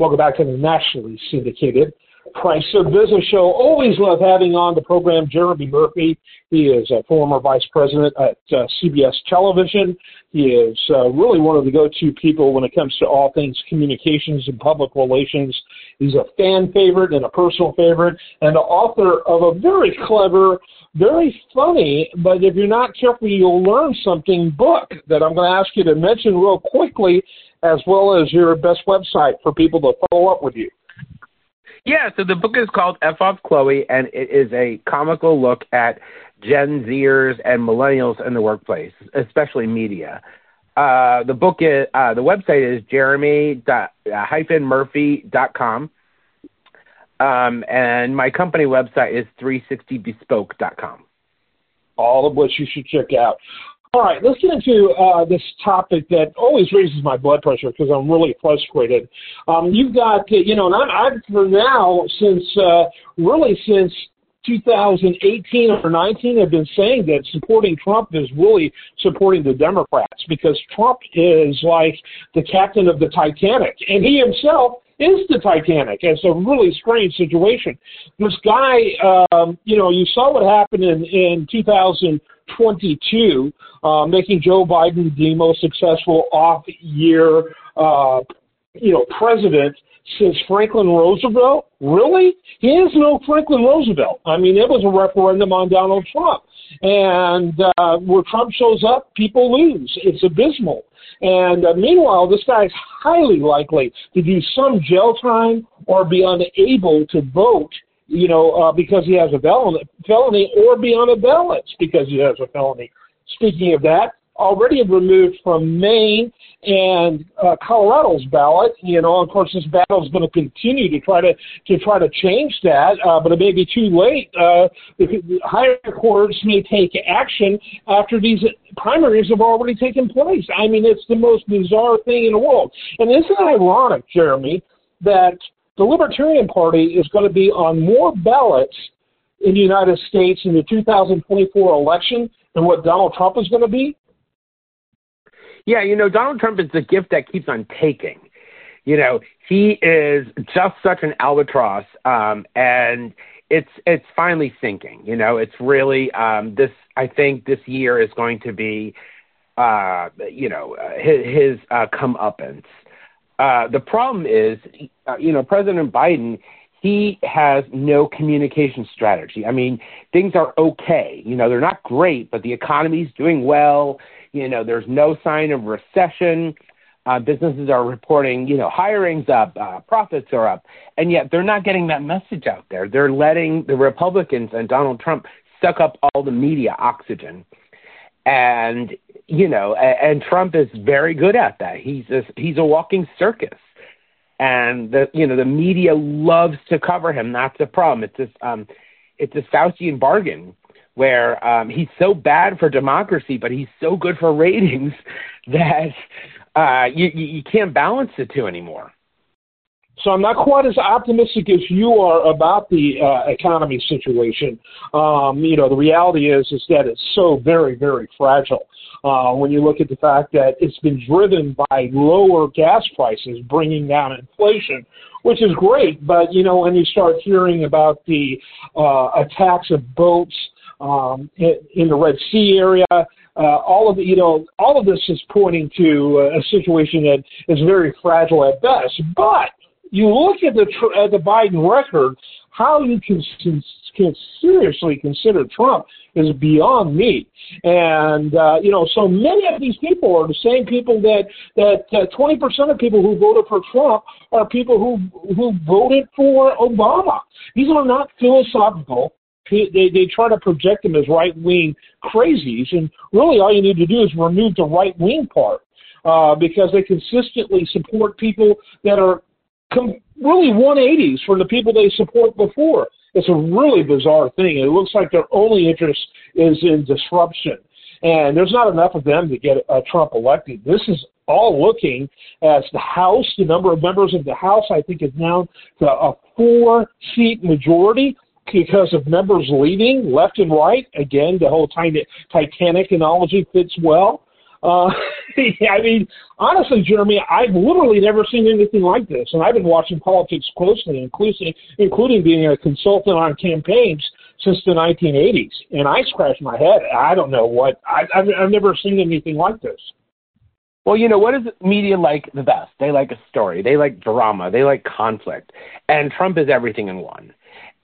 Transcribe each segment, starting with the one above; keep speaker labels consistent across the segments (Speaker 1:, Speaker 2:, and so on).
Speaker 1: Welcome back to the nationally syndicated Price of Business Show. Always love having on the program Jeremy Murphy. He is a former vice president at uh, CBS Television. He is uh, really one of the go-to people when it comes to all things communications and public relations. He's a fan favorite and a personal favorite, and the author of a very clever, very funny, but if you're not careful, you'll learn something book that I'm going to ask you to mention real quickly as well as your best website for people to follow up with you.
Speaker 2: Yeah, so the book is called F Off Chloe, and it is a comical look at Gen Zers and millennials in the workplace, especially media. Uh, the book is uh, the website is jeremy-murphy.com, um, and my company website is 360bespoke.com.
Speaker 1: All of which you should check out. All right, let's get into uh, this topic that always raises my blood pressure because I'm really frustrated. Um, you've got, uh, you know, and I've for now since uh, really since 2018 or 19 have been saying that supporting Trump is really supporting the Democrats because Trump is like the captain of the Titanic, and he himself is the Titanic. It's a really strange situation. This guy, um, you know, you saw what happened in in 2000. 22, uh, making Joe Biden the most successful off-year, uh, you know, president since Franklin Roosevelt. Really? He is no Franklin Roosevelt. I mean, it was a referendum on Donald Trump. And uh, where Trump shows up, people lose. It's abysmal. And uh, meanwhile, this guy is highly likely to do some jail time or be unable to vote you know, uh, because he has a felony, or be on a ballot because he has a felony. Speaking of that, already removed from Maine and uh, Colorado's ballot. You know, of course, this battle is going to continue to try to to try to change that, uh, but it may be too late. Uh, the higher courts may take action after these primaries have already taken place. I mean, it's the most bizarre thing in the world. And isn't it ironic, Jeremy, that the Libertarian Party is going to be on more ballots in the United States in the 2024 election than what Donald Trump is going to be?
Speaker 2: Yeah, you know, Donald Trump is the gift that keeps on taking. You know, he is just such an albatross, um, and it's it's finally sinking. You know, it's really um, this. I think this year is going to be, uh, you know, uh, his, his uh, comeuppance. Uh, the problem is, uh, you know, President Biden, he has no communication strategy. I mean, things are okay. You know, they're not great, but the economy's doing well. You know, there's no sign of recession. Uh, businesses are reporting, you know, hiring's up, uh, profits are up, and yet they're not getting that message out there. They're letting the Republicans and Donald Trump suck up all the media oxygen. And you know, and Trump is very good at that. He's a, he's a walking circus, and the you know the media loves to cover him. That's the problem. It's this um, it's a Faustian bargain where um, he's so bad for democracy, but he's so good for ratings that uh, you, you can't balance the two anymore.
Speaker 1: So I'm not quite as optimistic as you are about the uh, economy situation. Um, you know, the reality is is that it's so very, very fragile. Uh, when you look at the fact that it's been driven by lower gas prices, bringing down inflation, which is great. But you know, when you start hearing about the uh, attacks of boats um, in, the Red Sea area, uh, all of the, you know, all of this is pointing to a situation that is very fragile at best. But you look at the at the Biden record, how you can, can seriously consider Trump is beyond me. And uh, you know, so many of these people are the same people that that twenty percent of people who voted for Trump are people who who voted for Obama. These are not philosophical. They, they try to project them as right wing crazies, and really all you need to do is remove the right wing part uh, because they consistently support people that are com- really 180s from the people they support before. It's a really bizarre thing. It looks like their only interest is in disruption. And there's not enough of them to get uh, Trump elected. This is all looking as the House, the number of members of the House, I think, is now to a four seat majority because of members leaving left and right. Again, the whole Titanic analogy fits well. Uh, I mean, honestly, Jeremy, I've literally never seen anything like this, and I've been watching politics closely, including including being a consultant on campaigns since the 1980s. And I scratch my head. I don't know what I, I've, I've never seen anything like this.
Speaker 2: Well, you know, what does media like the best? They like a story. They like drama. They like conflict. And Trump is everything in one.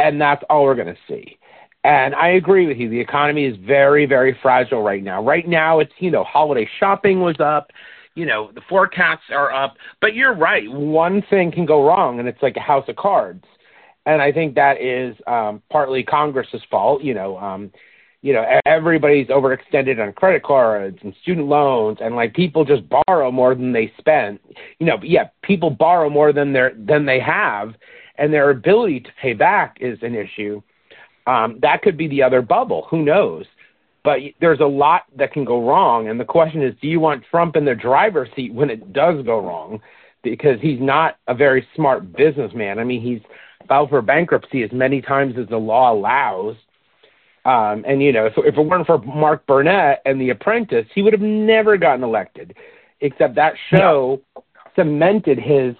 Speaker 2: And that's all we're going to see. And I agree with you. The economy is very, very fragile right now. Right now, it's, you know, holiday shopping was up. You know, the forecasts are up. But you're right. One thing can go wrong, and it's like a house of cards. And I think that is um, partly Congress's fault. You know, um, you know, everybody's overextended on credit cards and student loans, and like people just borrow more than they spend. You know, yeah, people borrow more than they than they have, and their ability to pay back is an issue. Um, that could be the other bubble. Who knows? But there's a lot that can go wrong, and the question is, do you want Trump in the driver's seat when it does go wrong? Because he's not a very smart businessman. I mean, he's filed for bankruptcy as many times as the law allows um, and you know, if, if it weren't for Mark Burnett and The Apprentice, he would have never gotten elected. Except that show yeah. cemented his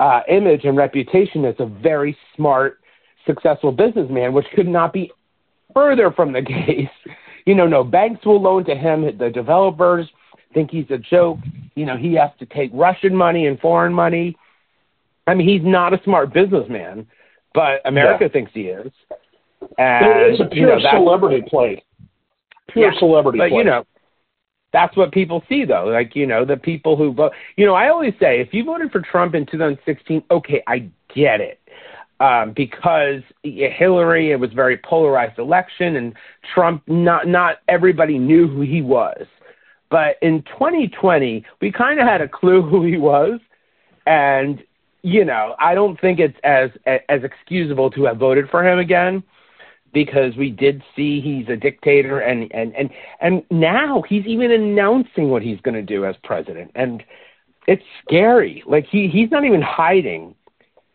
Speaker 2: uh, image and reputation as a very smart, successful businessman, which could not be further from the case. You know, no banks will loan to him. The developers think he's a joke. You know, he has to take Russian money and foreign money. I mean, he's not a smart businessman, but America yeah. thinks he is. And,
Speaker 1: it's a pure you know, celebrity play. Pure
Speaker 2: yeah,
Speaker 1: celebrity
Speaker 2: but,
Speaker 1: play.
Speaker 2: you know, that's what people see, though. Like, you know, the people who vote. You know, I always say if you voted for Trump in 2016, okay, I get it. Um, because Hillary, it was a very polarized election, and Trump, not not everybody knew who he was. But in 2020, we kind of had a clue who he was, and you know, I don't think it's as as excusable to have voted for him again because we did see he's a dictator and and and and now he's even announcing what he's going to do as president. And it's scary. Like he he's not even hiding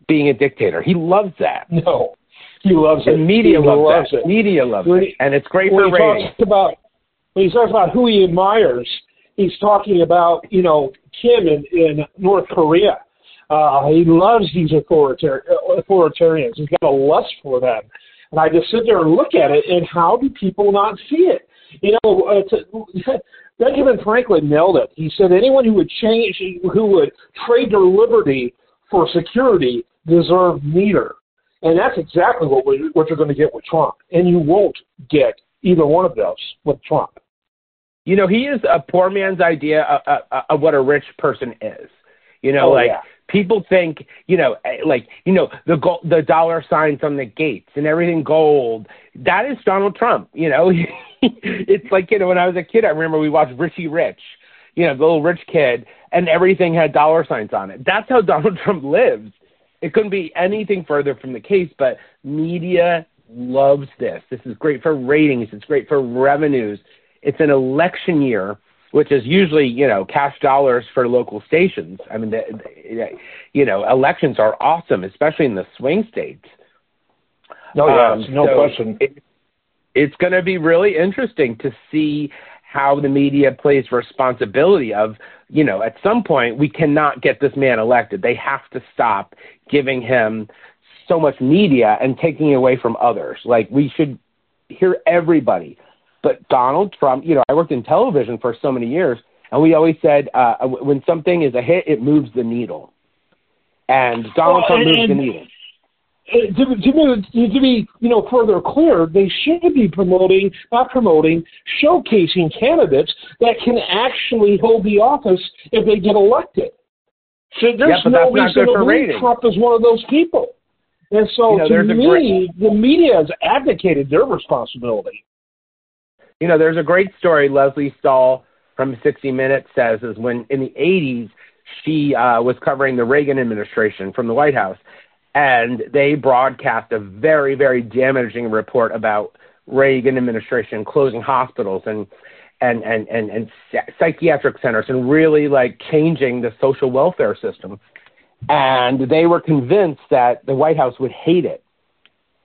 Speaker 2: being a dictator he loves that
Speaker 1: no he loves it.
Speaker 2: the
Speaker 1: it
Speaker 2: media loves,
Speaker 1: loves
Speaker 2: it.
Speaker 1: it
Speaker 2: media loves
Speaker 1: when
Speaker 2: it and it's great
Speaker 1: when
Speaker 2: for
Speaker 1: he
Speaker 2: ratings
Speaker 1: talks about when he talks about who he admires he's talking about you know kim in in north korea uh, he loves these authoritarian, authoritarians. He's got a lust for them. And I just sit there and look at it, and how do people not see it? You know, uh, to, Benjamin Franklin nailed it. He said anyone who would change, who would trade their liberty for security, deserve neither. And that's exactly what we, what you're going to get with Trump. And you won't get either one of those with Trump.
Speaker 2: You know, he is a poor man's idea of, of, of what a rich person is. You know,
Speaker 1: oh,
Speaker 2: like
Speaker 1: yeah
Speaker 2: people think, you know, eh, like, you know, the gold, the dollar signs on the gates and everything gold. That is Donald Trump, you know. it's like, you know, when I was a kid, I remember we watched Richie Rich, you know, the little rich kid, and everything had dollar signs on it. That's how Donald Trump lives. It couldn't be anything further from the case, but media loves this. This is great for ratings. It's great for revenues. It's an election year which is usually you know cash dollars for local stations. I mean, the, the, you know, elections are awesome, especially in the swing states.
Speaker 1: No, yeah, um, no
Speaker 2: so
Speaker 1: question.
Speaker 2: It, it's going to be really interesting to see how the media plays responsibility of you know at some point we cannot get this man elected they have to stop giving him so much media and taking away from others like we should hear everybody but Donald Trump, you know, I worked in television for so many years, and we always said uh, when something is a hit, it moves the needle. And Donald well, Trump and, moves and, the needle.
Speaker 1: To, to, be, to be, you know, further clear, they should be promoting, not promoting, showcasing candidates that can actually hold the office if they get elected. So there's
Speaker 2: yeah,
Speaker 1: no reason to believe Trump is one of those people. And so,
Speaker 2: you know,
Speaker 1: to me,
Speaker 2: great...
Speaker 1: the media has abdicated their responsibility.
Speaker 2: You know, there's a great story Lesley Stahl from 60 Minutes says is when in the 80s she uh, was covering the Reagan administration from the White House, and they broadcast a very, very damaging report about Reagan administration closing hospitals and and and and, and psychiatric centers and really like changing the social welfare system. And they were convinced that the White House would hate it.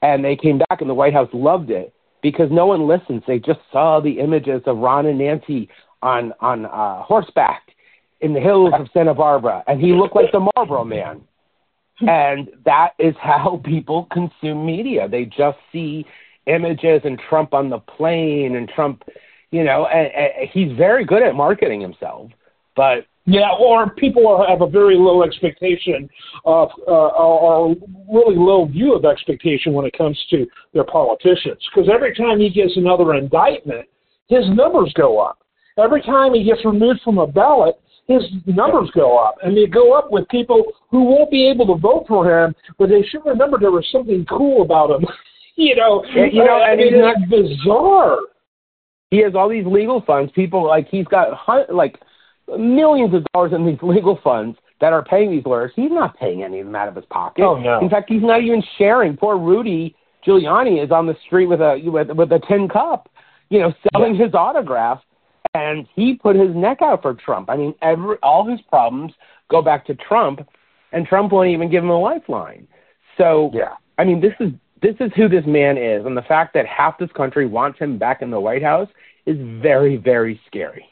Speaker 2: And they came back and the White House loved it because no one listens. They just saw the images of Ron and Nancy on on uh, horseback in the hills of Santa Barbara, and he looked like the Marlboro Man. And that is how people consume media. They just see images and Trump on the plane and Trump, you know, and, and he's very good at marketing himself. But
Speaker 1: yeah, or people have a very low expectation of, uh, or really low view of expectation when it comes to their politicians. Because every time he gets another indictment, his numbers go up. Every time he gets removed from a ballot, his numbers go up, and they go up with people who won't be able to vote for him, but they should remember there was something cool about him. you know,
Speaker 2: you know, uh, and
Speaker 1: it's not bizarre.
Speaker 2: He has all these legal funds. People like he's got like millions of dollars in these legal funds that are paying these lawyers. He's not paying any of them out of his pocket.
Speaker 1: Oh no!
Speaker 2: In fact, he's not even sharing. Poor Rudy Giuliani is on the street with a with, with a tin cup, you know, selling yeah. his autograph, and he put his neck out for Trump. I mean, every all his problems go back to Trump, and Trump won't even give him a lifeline. So,
Speaker 1: yeah,
Speaker 2: I mean, this is this is who this man is, and the fact that half this country wants him back in the White House is very, very scary.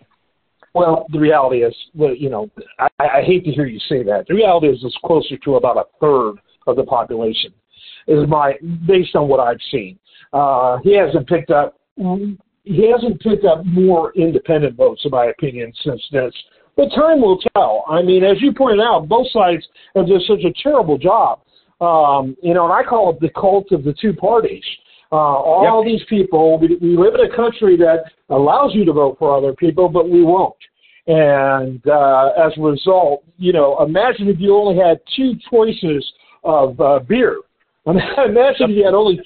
Speaker 1: Well, the reality is, well, you know, I, I hate to hear you say that. The reality is, it's closer to about a third of the population, is my based on what I've seen. Uh, he hasn't picked up he hasn't picked up more independent votes, in my opinion, since this. But time will tell. I mean, as you pointed out, both sides have done such a terrible job. Um, you know, and I call it the cult of the two parties. Uh, all yep. these people, we, we live in a country that allows you to vote for other people, but we won't. And uh, as a result, you know, imagine if you only had two choices of uh, beer. imagine if you had only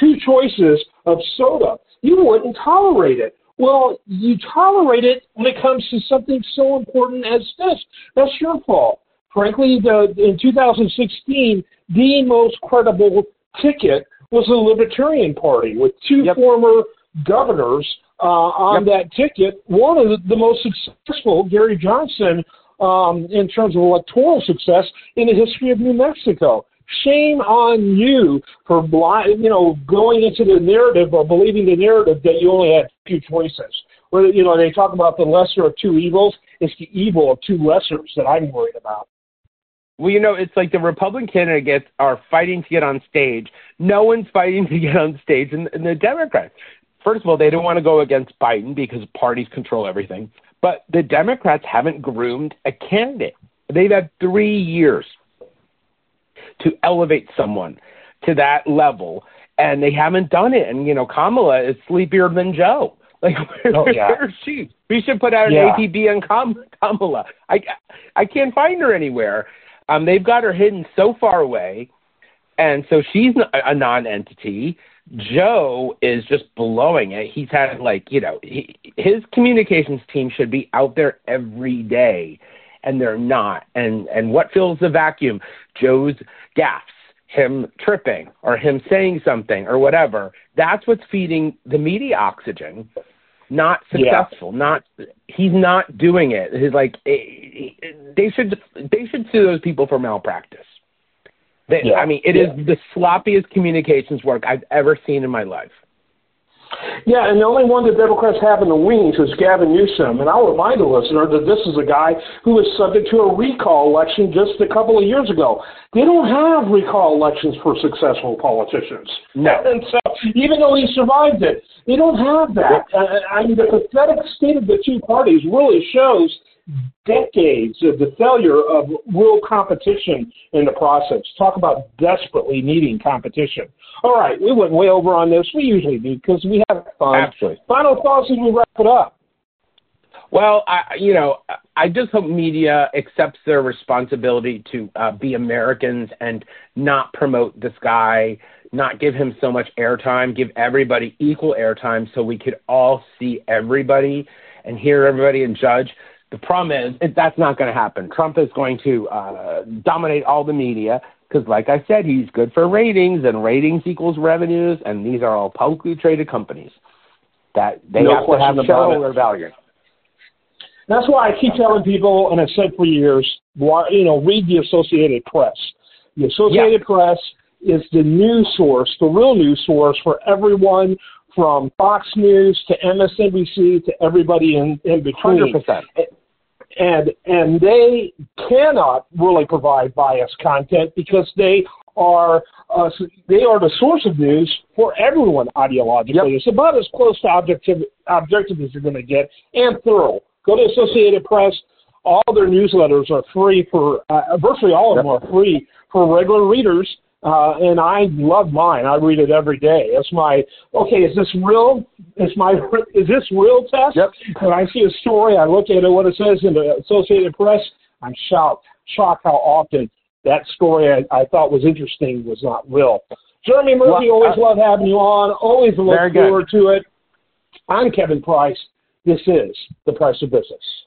Speaker 1: two choices of soda. You wouldn't tolerate it. Well, you tolerate it when it comes to something so important as this. That's your fault. Frankly, the, in 2016, the most credible ticket was the Libertarian Party with two yep. former governors uh, on yep. that ticket. One of the, the most successful, Gary Johnson, um, in terms of electoral success in the history of New Mexico. Shame on you for blind, you know, going into the narrative or believing the narrative that you only had two choices. Where you know they talk about the lesser of two evils, it's the evil of two lessers that I'm worried about.
Speaker 2: Well, you know, it's like the Republican candidates are fighting to get on stage. No one's fighting to get on stage, and, and the Democrats. First of all, they don't want to go against Biden because parties control everything. But the Democrats haven't groomed a candidate. They've had three years to elevate someone to that level, and they haven't done it. And you know, Kamala is sleepier than Joe. Like, where,
Speaker 1: oh, yeah.
Speaker 2: where is she? We should put out an
Speaker 1: yeah.
Speaker 2: APB on Kamala. I I can't find her anywhere. Um, they've got her hidden so far away, and so she's a non-entity. Joe is just blowing it. He's had like you know he, his communications team should be out there every day, and they're not. And and what fills the vacuum? Joe's gaffes, him tripping, or him saying something, or whatever. That's what's feeding the media oxygen not successful. Yeah. Not he's not doing it. He's like eh, they should they should sue those people for malpractice. They, yeah. I mean, it yeah. is the sloppiest communications work I've ever seen in my life.
Speaker 1: Yeah, and the only one the Democrats have in the wings is Gavin Newsom. And I'll remind the listener that this is a guy who was subject to a recall election just a couple of years ago. They don't have recall elections for successful politicians.
Speaker 2: No.
Speaker 1: And so, even though he survived it, they don't have that. Uh, I mean, the pathetic state of the two parties really shows decades of the failure of real competition in the process. Talk about desperately needing competition. All right, we went way over on this. We usually do because we have fun.
Speaker 2: Absolutely.
Speaker 1: Final thoughts as we wrap it up.
Speaker 2: Well, I, you know, I just hope media accepts their responsibility to uh, be Americans and not promote this guy, not give him so much airtime, give everybody equal airtime so we could all see everybody and hear everybody and judge. The problem is it, that's not going to happen. Trump is going to uh, dominate all the media because, like I said, he's good for ratings, and ratings equals revenues, and these are all publicly traded companies that they
Speaker 1: no
Speaker 2: have to have shareholder value.
Speaker 1: That's why I keep telling people, and I've said for years, why, you know, read the Associated Press. The Associated yeah. Press is the news source, the real news source for everyone from Fox News to MSNBC to everybody in, in between.
Speaker 2: 100%.
Speaker 1: And and they cannot really provide biased content because they are uh, they are the source of news for everyone ideologically. Yep. It's about as close to objective objective as you're going to get, and thorough. Go to Associated Press. All their newsletters are free for uh, virtually all of yep. them are free for regular readers. Uh, and I love mine. I read it every day. It's my okay. Is this real? Is my is this real test?
Speaker 2: Yep.
Speaker 1: When I see a story, I look at it, what it says in the Associated Press. I'm shocked, shocked how often that story I, I thought was interesting was not real. Jeremy Murphy, well, always uh, love having you on. Always look forward good. to it. I'm Kevin Price. This is the Price of Business.